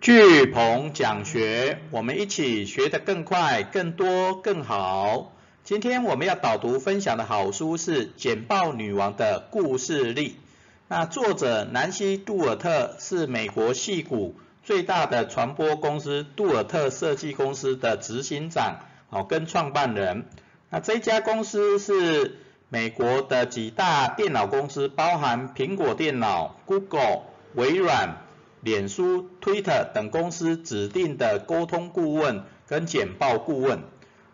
巨鹏讲学，我们一起学得更快、更多、更好。今天我们要导读分享的好书是《简报女王的故事力》。那作者南希·杜尔特是美国戏谷最大的传播公司杜尔特设计公司的执行长，哦，跟创办人。那这家公司是美国的几大电脑公司，包含苹果电脑、Google、微软。脸书、Twitter 等公司指定的沟通顾问跟简报顾问，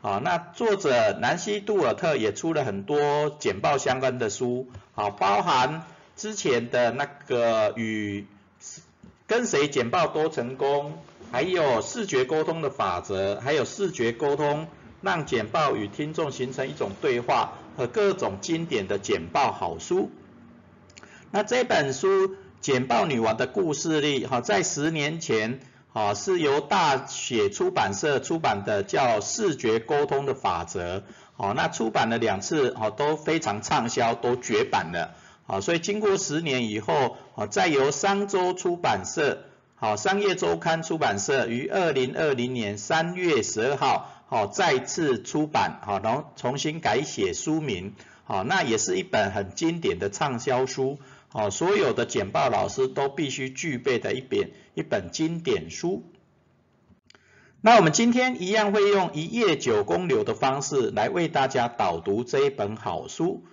啊，那作者南希·杜尔特也出了很多简报相关的书，啊，包含之前的那个与跟谁简报都成功，还有视觉沟通的法则，还有视觉沟通让简报与听众形成一种对话和各种经典的简报好书。那这本书。简报女王的故事力，哈，在十年前，哈，是由大写出版社出版的，叫《视觉沟通的法则》，好，那出版了两次，哦，都非常畅销，都绝版了，好，所以经过十年以后，哦，再由商周出版社，好，商业周刊出版社于二零二零年三月十二号，好，再次出版，好，然后重新改写书名，好，那也是一本很经典的畅销书。哦，所有的简报老师都必须具备的一本一本经典书。那我们今天一样会用一页九公流的方式来为大家导读这一本好书。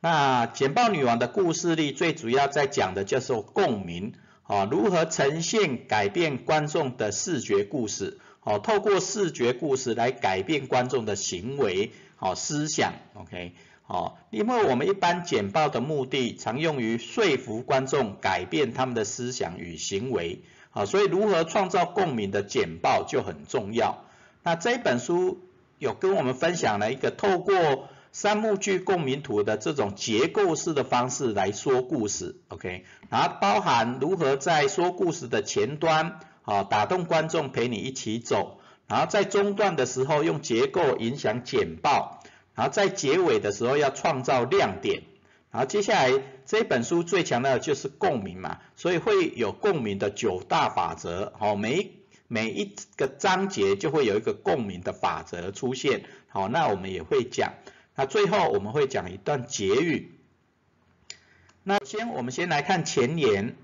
那简报女王的故事里最主要在讲的就是共鸣，啊，如何呈现改变观众的视觉故事，哦，透过视觉故事来改变观众的行为，好思想，OK。哦，因为我们一般简报的目的常用于说服观众改变他们的思想与行为，好，所以如何创造共鸣的简报就很重要。那这本书有跟我们分享了一个透过三幕剧共鸣图的这种结构式的方式来说故事，OK，然后包含如何在说故事的前端，好打动观众陪你一起走，然后在中段的时候用结构影响简报。然后在结尾的时候要创造亮点，然后接下来这本书最强调的就是共鸣嘛，所以会有共鸣的九大法则，好，每每一个章节就会有一个共鸣的法则出现，好，那我们也会讲，那最后我们会讲一段结语。那先我们先来看前言，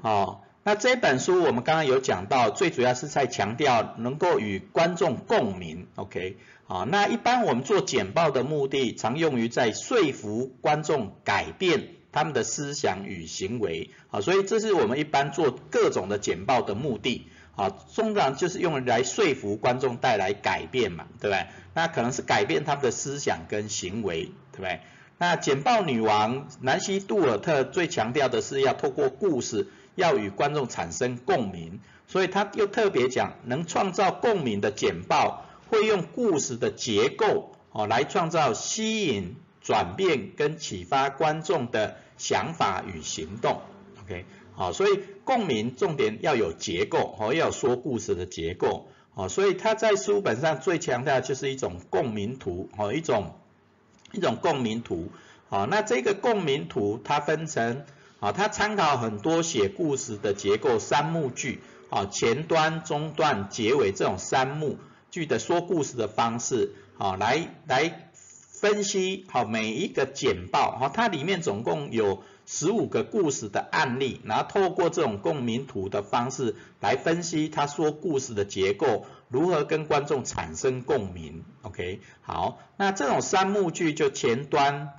好，那这本书我们刚刚有讲到，最主要是在强调能够与观众共鸣，OK。好，那一般我们做简报的目的，常用于在说服观众改变他们的思想与行为。好，所以这是我们一般做各种的简报的目的。好，通常就是用来说服观众带来改变嘛，对不对？那可能是改变他们的思想跟行为，对不对？那简报女王南希杜尔特最强调的是要透过故事，要与观众产生共鸣。所以他又特别讲，能创造共鸣的简报。会用故事的结构哦来创造吸引、转变跟启发观众的想法与行动，OK，好，所以共鸣重点要有结构哦，要说故事的结构哦，所以他在书本上最强调就是一种共鸣图哦，一种一种共鸣图，好，那这个共鸣图它分成啊，它参考很多写故事的结构三幕剧啊，前端、中段、结尾这种三幕。剧的说故事的方式，好来来分析好每一个简报，哈，它里面总共有十五个故事的案例，然后透过这种共鸣图的方式来分析他说故事的结构，如何跟观众产生共鸣，OK，好，那这种三幕剧就前端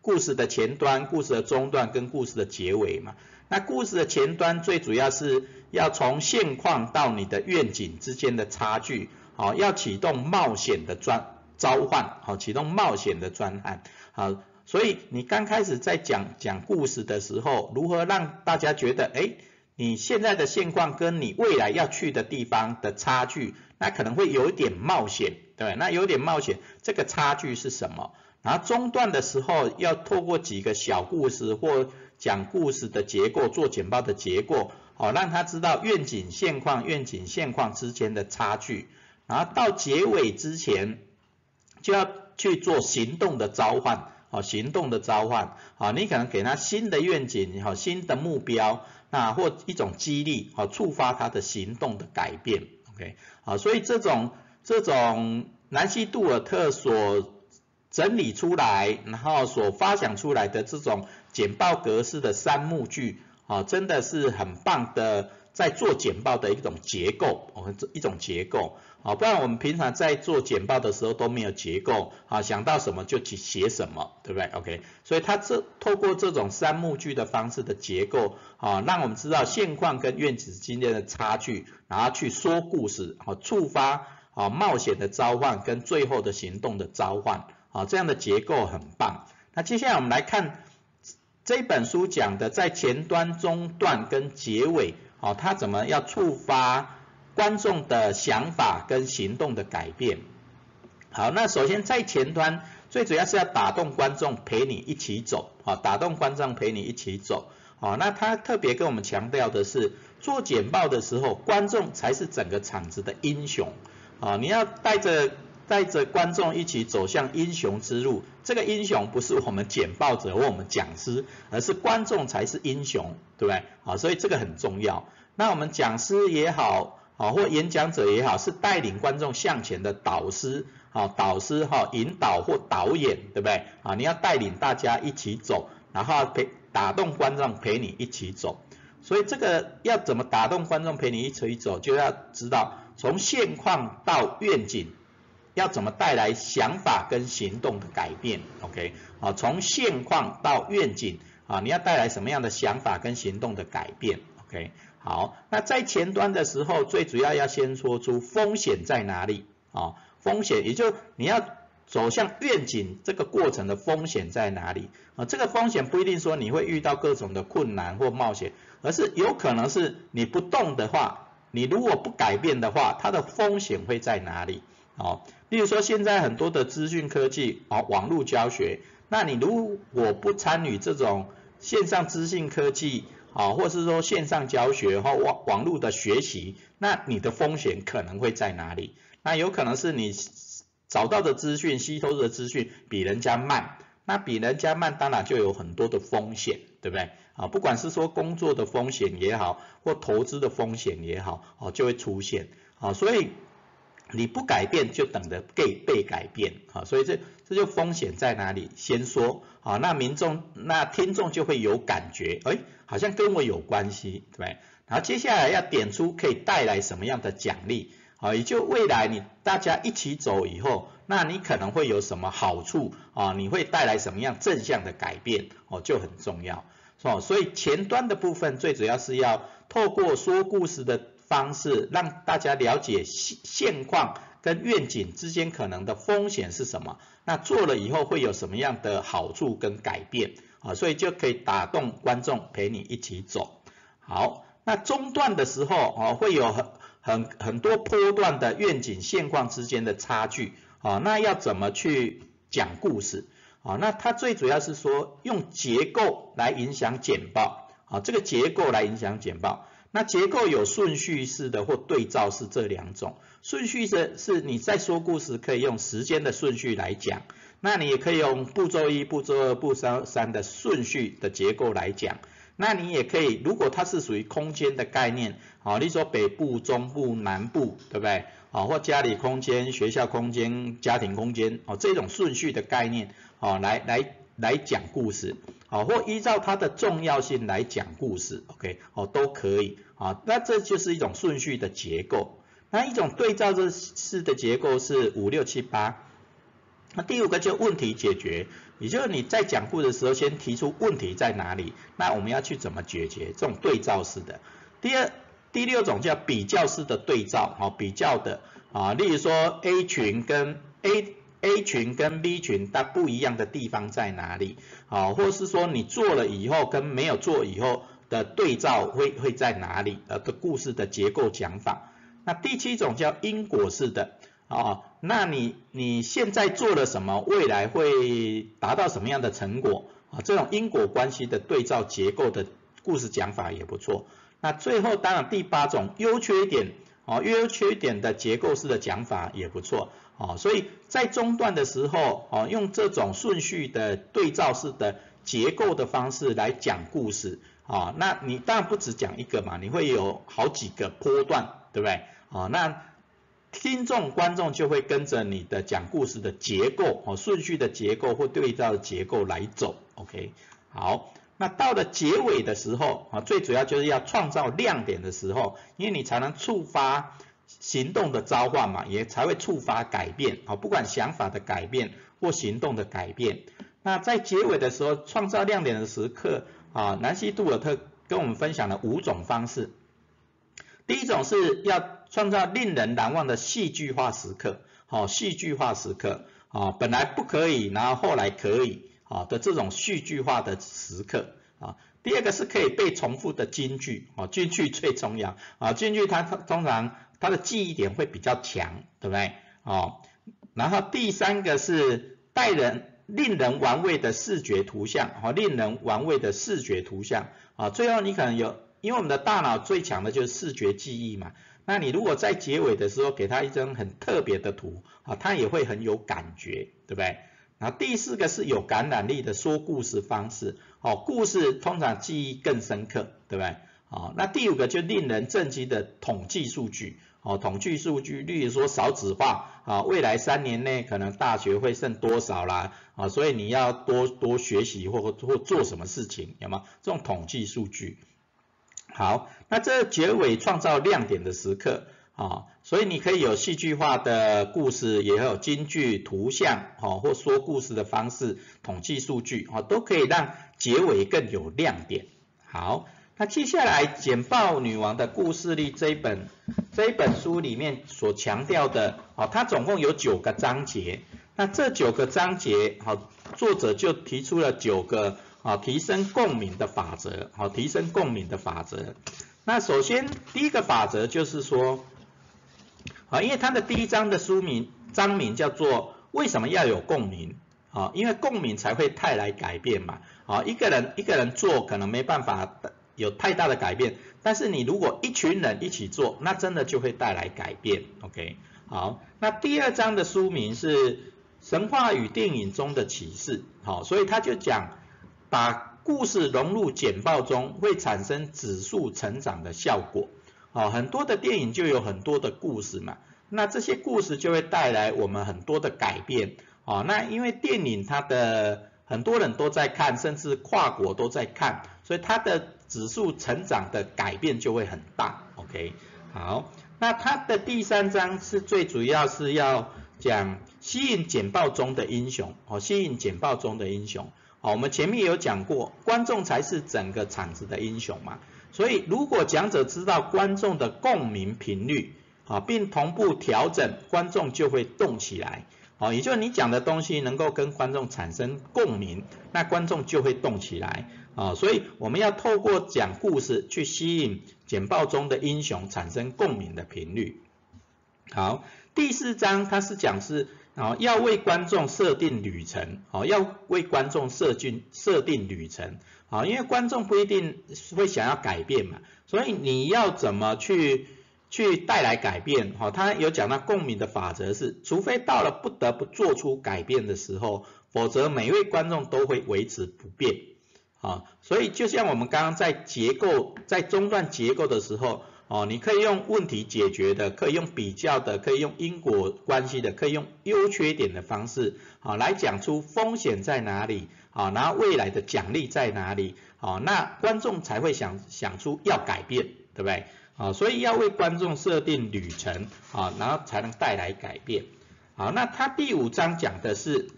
故事的前端、故事的中段跟故事的结尾嘛，那故事的前端最主要是要从现况到你的愿景之间的差距。好，要启动冒险的专召唤，好，启动冒险的专案，好，所以你刚开始在讲讲故事的时候，如何让大家觉得，哎，你现在的现况跟你未来要去的地方的差距，那可能会有一点冒险，对那有点冒险，这个差距是什么？然后中段的时候，要透过几个小故事或讲故事的结构，做简报的结构，好，让他知道愿景现况、愿景现况之间的差距。然后到结尾之前，就要去做行动的召唤，啊，行动的召唤，啊，你可能给他新的愿景，好，新的目标，那或一种激励啊，触发他的行动的改变，OK，啊，所以这种这种南希杜尔特所整理出来，然后所发想出来的这种简报格式的三幕剧啊，真的是很棒的。在做简报的一种结构，哦，这一种结构，啊，不然我们平常在做简报的时候都没有结构，啊，想到什么就去写什么，对不对？OK，所以它这透过这种三幕句的方式的结构，啊，让我们知道现况跟愿景之间的差距，然后去说故事，啊，触发啊冒险的召唤跟最后的行动的召唤，啊，这样的结构很棒。那接下来我们来看这本书讲的在前端、中段跟结尾。哦，他怎么要触发观众的想法跟行动的改变？好，那首先在前端，最主要是要打动观众陪你一起走，啊，打动观众陪你一起走。啊，那他特别跟我们强调的是，做简报的时候，观众才是整个场子的英雄。啊，你要带着带着观众一起走向英雄之路。这个英雄不是我们简报者或我们讲师，而是观众才是英雄，对不对？啊，所以这个很重要。那我们讲师也好，啊，或演讲者也好，是带领观众向前的导师，啊，导师哈，引导或导演，对不对？啊，你要带领大家一起走，然后陪打动观众陪你一起走。所以这个要怎么打动观众陪你一起走，就要知道从现况到愿景。要怎么带来想法跟行动的改变？OK，啊，从现况到愿景啊，你要带来什么样的想法跟行动的改变？OK，好，那在前端的时候，最主要要先说出风险在哪里啊？风险，也就你要走向愿景这个过程的风险在哪里啊？这个风险不一定说你会遇到各种的困难或冒险，而是有可能是你不动的话，你如果不改变的话，它的风险会在哪里？好，例如说现在很多的资讯科技啊，网络教学，那你如果不参与这种线上资讯科技啊，或是说线上教学或网网络的学习，那你的风险可能会在哪里？那有可能是你找到的资讯、吸收的资讯比人家慢，那比人家慢，当然就有很多的风险，对不对？啊，不管是说工作的风险也好，或投资的风险也好，哦，就会出现啊，所以。你不改变就等着被被改变啊，所以这这就风险在哪里？先说啊，那民众那听众就会有感觉，哎，好像跟我有关系，对然后接下来要点出可以带来什么样的奖励啊，也就未来你大家一起走以后，那你可能会有什么好处啊？你会带来什么样正向的改变哦，就很重要，是吧？所以前端的部分最主要是要透过说故事的。方式让大家了解现现况跟愿景之间可能的风险是什么，那做了以后会有什么样的好处跟改变啊，所以就可以打动观众陪你一起走。好，那中段的时候啊，会有很很很多波段的愿景现况之间的差距啊，那要怎么去讲故事啊？那它最主要是说用结构来影响简报啊，这个结构来影响简报。那结构有顺序式的或对照式这两种。顺序式是你在说故事可以用时间的顺序来讲，那你也可以用步骤一、步骤二、步骤三的顺序的结构来讲。那你也可以，如果它是属于空间的概念，好，例如说北部、中部、南部，对不对？好，或家里空间、学校空间、家庭空间，哦，这种顺序的概念，哦，来来来讲故事。好，或依照它的重要性来讲故事，OK，哦，都可以，啊，那这就是一种顺序的结构。那一种对照式的结构是五六七八。那第五个就问题解决，也就是你在讲故事的时候，先提出问题在哪里，那我们要去怎么解决？这种对照式的。第二、第六种叫比较式的对照，好，比较的，啊，例如说 A 群跟 A。A 群跟 B 群它不一样的地方在哪里？好，或是说你做了以后跟没有做以后的对照会会在哪里？呃，的故事的结构讲法。那第七种叫因果式的，啊，那你你现在做了什么，未来会达到什么样的成果？啊，这种因果关系的对照结构的故事讲法也不错。那最后当然第八种优缺点，啊，优缺点的结构式的讲法也不错。啊，所以在中段的时候，啊，用这种顺序的对照式的结构的方式来讲故事，啊，那你当然不只讲一个嘛，你会有好几个波段，对不对？啊，那听众观众就会跟着你的讲故事的结构，哦，顺序的结构或对照的结构来走，OK？好，那到了结尾的时候，啊，最主要就是要创造亮点的时候，因为你才能触发行动的召唤嘛，也才会触发改变，啊，不管想法的改变或行动的改变。那在结尾的时候，创造亮点的时刻，啊，南希杜尔特跟我们分享了五种方式。第一种是要创造令人难忘的戏剧化时刻，好，戏剧化时刻，啊，本来不可以，然后后来可以，啊的这种戏剧化的时刻，啊，第二个是可以被重复的金句，啊，金句最重要，啊，金句它通常它的记忆点会比较强，对不对？啊，然后第三个是带人令人玩味的视觉图像，啊，令人玩味的视觉图像，啊，最后你可能有。因为我们的大脑最强的就是视觉记忆嘛，那你如果在结尾的时候给他一张很特别的图啊，他也会很有感觉，对不对？然后第四个是有感染力的说故事方式，哦，故事通常记忆更深刻，对不对？好，那第五个就令人震惊的统计数据，哦，统计数据，例如说少子化啊，未来三年内可能大学会剩多少啦，啊，所以你要多多学习或或做什么事情，有吗？这种统计数据。好，那这结尾创造亮点的时刻啊，所以你可以有戏剧化的故事，也有京剧图像，哦，或说故事的方式，统计数据，哦，都可以让结尾更有亮点。好，那接下来《简报女王的故事力》这一本这一本书里面所强调的，哦，它总共有九个章节，那这九个章节，好，作者就提出了九个。啊，提升共鸣的法则。好，提升共鸣的法则。那首先第一个法则就是说，啊，因为他的第一章的书名章名叫做为什么要有共鸣？啊，因为共鸣才会带来改变嘛。啊，一个人一个人做可能没办法有太大的改变，但是你如果一群人一起做，那真的就会带来改变。OK，好，那第二章的书名是神话与电影中的启示。好，所以他就讲。把故事融入简报中，会产生指数成长的效果。啊，很多的电影就有很多的故事嘛，那这些故事就会带来我们很多的改变。啊，那因为电影它的很多人都在看，甚至跨国都在看，所以它的指数成长的改变就会很大。OK，好，那它的第三章是最主要是要讲吸引简报中的英雄。哦，吸引简报中的英雄。好，我们前面有讲过，观众才是整个场子的英雄嘛。所以如果讲者知道观众的共鸣频率，啊，并同步调整，观众就会动起来。好，也就是你讲的东西能够跟观众产生共鸣，那观众就会动起来。啊，所以我们要透过讲故事去吸引简报中的英雄产生共鸣的频率。好，第四章它是讲是。啊，要为观众设定旅程，好，要为观众设定设定旅程，啊，因为观众不一定会想要改变嘛，所以你要怎么去去带来改变？好，他有讲到共鸣的法则是，除非到了不得不做出改变的时候，否则每位观众都会维持不变，啊，所以就像我们刚刚在结构在中断结构的时候。哦，你可以用问题解决的，可以用比较的，可以用因果关系的，可以用优缺点的方式，好来讲出风险在哪里，好，然后未来的奖励在哪里，好，那观众才会想想出要改变，对不对？好，所以要为观众设定旅程，好，然后才能带来改变。好，那他第五章讲的是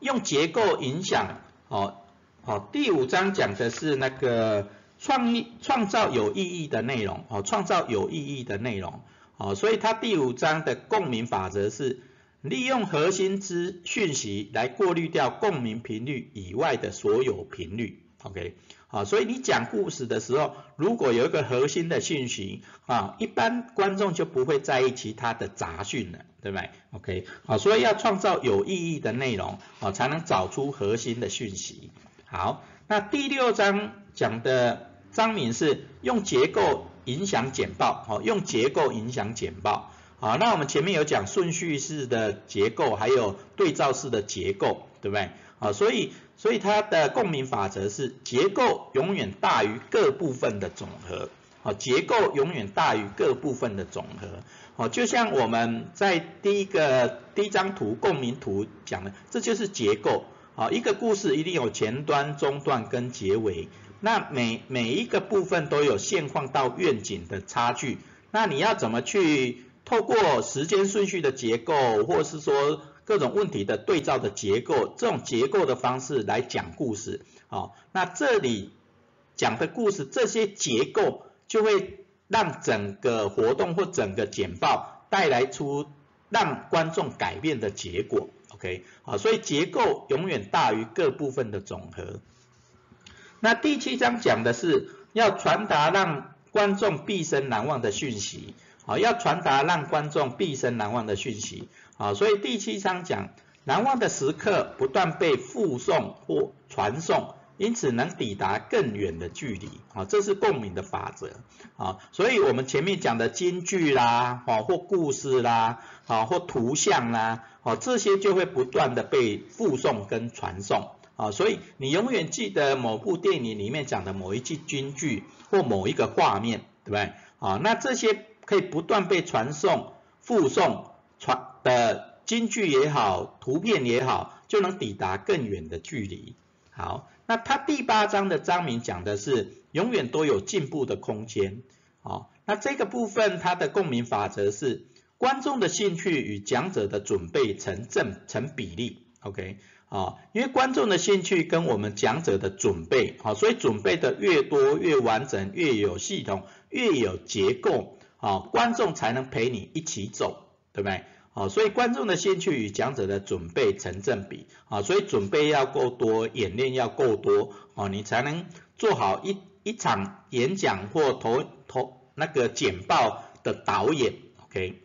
用结构影响，好，好，第五章讲的是那个。创意创造有意义的内容，哦，创造有意义的内容，哦，所以它第五章的共鸣法则是利用核心之讯息来过滤掉共鸣频率以外的所有频率，OK，好，所以你讲故事的时候，如果有一个核心的讯息，啊，一般观众就不会在意其他的杂讯了，对不对？OK，好，所以要创造有意义的内容，啊，才能找出核心的讯息。好，那第六章讲的。张敏是用结构影响简报，好，用结构影响简报，好，那我们前面有讲顺序式的结构，还有对照式的结构，对不对？好，所以所以它的共鸣法则是结构永远大于各部分的总和，好，结构永远大于各部分的总和，好，就像我们在第一个第一张图共鸣图讲的，这就是结构，好，一个故事一定有前端、中段跟结尾，那每每一个部分都有现况到愿景的差距，那你要怎么去透过时间顺序的结构，或是说各种问题的对照的结构，这种结构的方式来讲故事，好，那这里讲的故事这些结构就会让整个活动或整个简报带来出让观众改变的结果，OK，好，所以结构永远大于各部分的总和。那第七章讲的是要传达让观众毕生难忘的讯息，好，要传达让观众毕生难忘的讯息。啊，所以第七章讲难忘的时刻不断被复诵或传送，因此能抵达更远的距离。啊，这是共鸣的法则。啊，所以我们前面讲的金句啦，啊或故事啦，啊或图像啦，啊这些就会不断的被复诵跟传送。啊，所以你永远记得某部电影里面讲的某一句金句或某一个画面，对不对？啊，那这些可以不断被传送、附送、传。的金句也好，图片也好，就能抵达更远的距离。好，那他第八章的章名讲的是永远都有进步的空间。好，那这个部分它的共鸣法则是观众的兴趣与讲者的准备成正成比例。OK，啊，因为观众的兴趣跟我们讲者的准备，好，所以准备的越多、越完整、越有系统、越有结构，啊，观众才能陪你一起走，对不对？好，所以观众的兴趣与讲者的准备成正比，啊，所以准备要够多，演练要够多，哦，你才能做好一一场演讲或投投那个简报的导演，OK。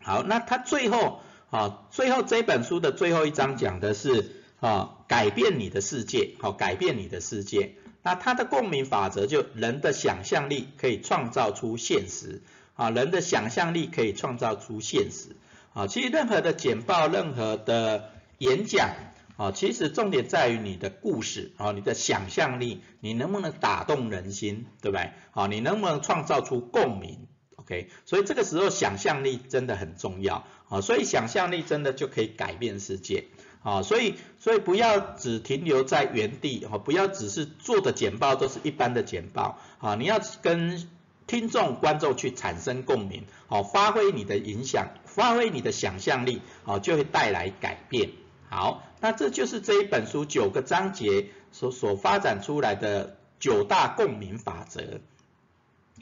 好，那他最后，啊，最后这本书的最后一章讲的是，啊，改变你的世界，好，改变你的世界。那它的共鸣法则就人的想象力可以创造出现实，啊，人的想象力可以创造出现实。啊，其实任何的简报、任何的演讲，啊，其实重点在于你的故事，啊，你的想象力，你能不能打动人心，对不对？啊，你能不能创造出共鸣？OK，所以这个时候想象力真的很重要，啊，所以想象力真的就可以改变世界，啊，所以所以不要只停留在原地，啊，不要只是做的简报都是一般的简报，啊，你要跟听众、观众去产生共鸣，好，发挥你的影响。发挥你的想象力，啊，就会带来改变。好，那这就是这一本书九个章节所所发展出来的九大共鸣法则。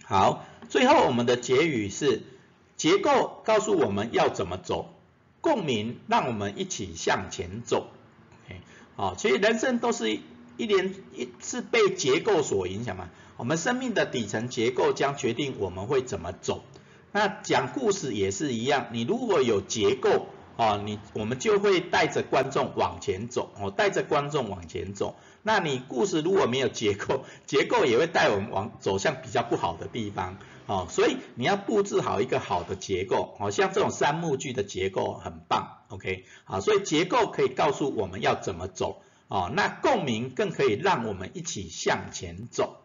好，最后我们的结语是：结构告诉我们要怎么走，共鸣让我们一起向前走。OK，好，其实人生都是一连一是被结构所影响嘛。我们生命的底层结构将决定我们会怎么走。那讲故事也是一样，你如果有结构啊，你我们就会带着观众往前走，哦，带着观众往前走。那你故事如果没有结构，结构也会带我们往走向比较不好的地方，哦，所以你要布置好一个好的结构，哦，像这种三幕剧的结构很棒，OK，好，所以结构可以告诉我们要怎么走，哦，那共鸣更可以让我们一起向前走。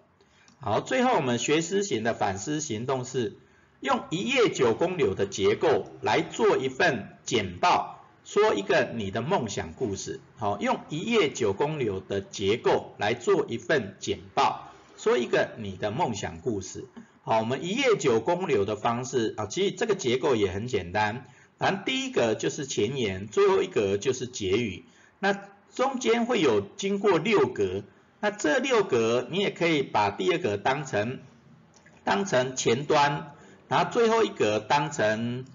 好，最后我们学思型的反思行动是。用一页九公柳的结构来做一份简报，说一个你的梦想故事。好，用一页九公柳的结构来做一份简报，说一个你的梦想故事。好，我们一页九公柳的方式啊，其实这个结构也很简单，反正第一格就是前言，最后一格就是结语。那中间会有经过六格，那这六格你也可以把第二格当成当成前端。然后最后一格当成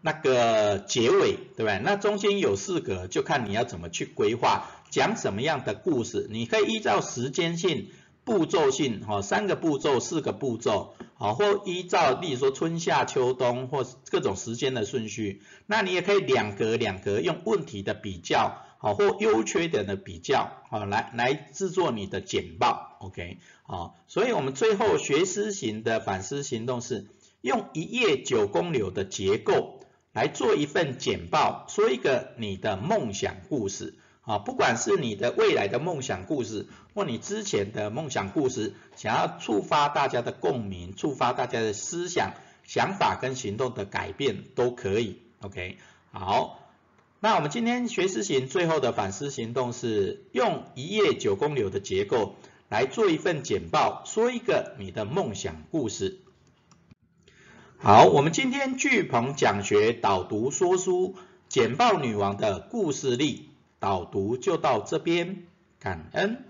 那个结尾，对不对？那中间有四格，就看你要怎么去规划，讲什么样的故事。你可以依照时间性、步骤性，哈，三个步骤、四个步骤，好，或依照，例如说春夏秋冬或各种时间的顺序。那你也可以两格两格用问题的比较，好，或优缺点的比较，好，来来制作你的简报，OK，好，所以我们最后学思型的反思行动是。用一页九宫柳的结构来做一份简报，说一个你的梦想故事。啊，不管是你的未来的梦想故事，或你之前的梦想故事，想要触发大家的共鸣，触发大家的思想、想法跟行动的改变都可以。OK，好，那我们今天学思行最后的反思行动是用一页九宫流的结构来做一份简报，说一个你的梦想故事。好，我们今天聚鹏讲学导读说书简报女王的故事力导读就到这边，感恩。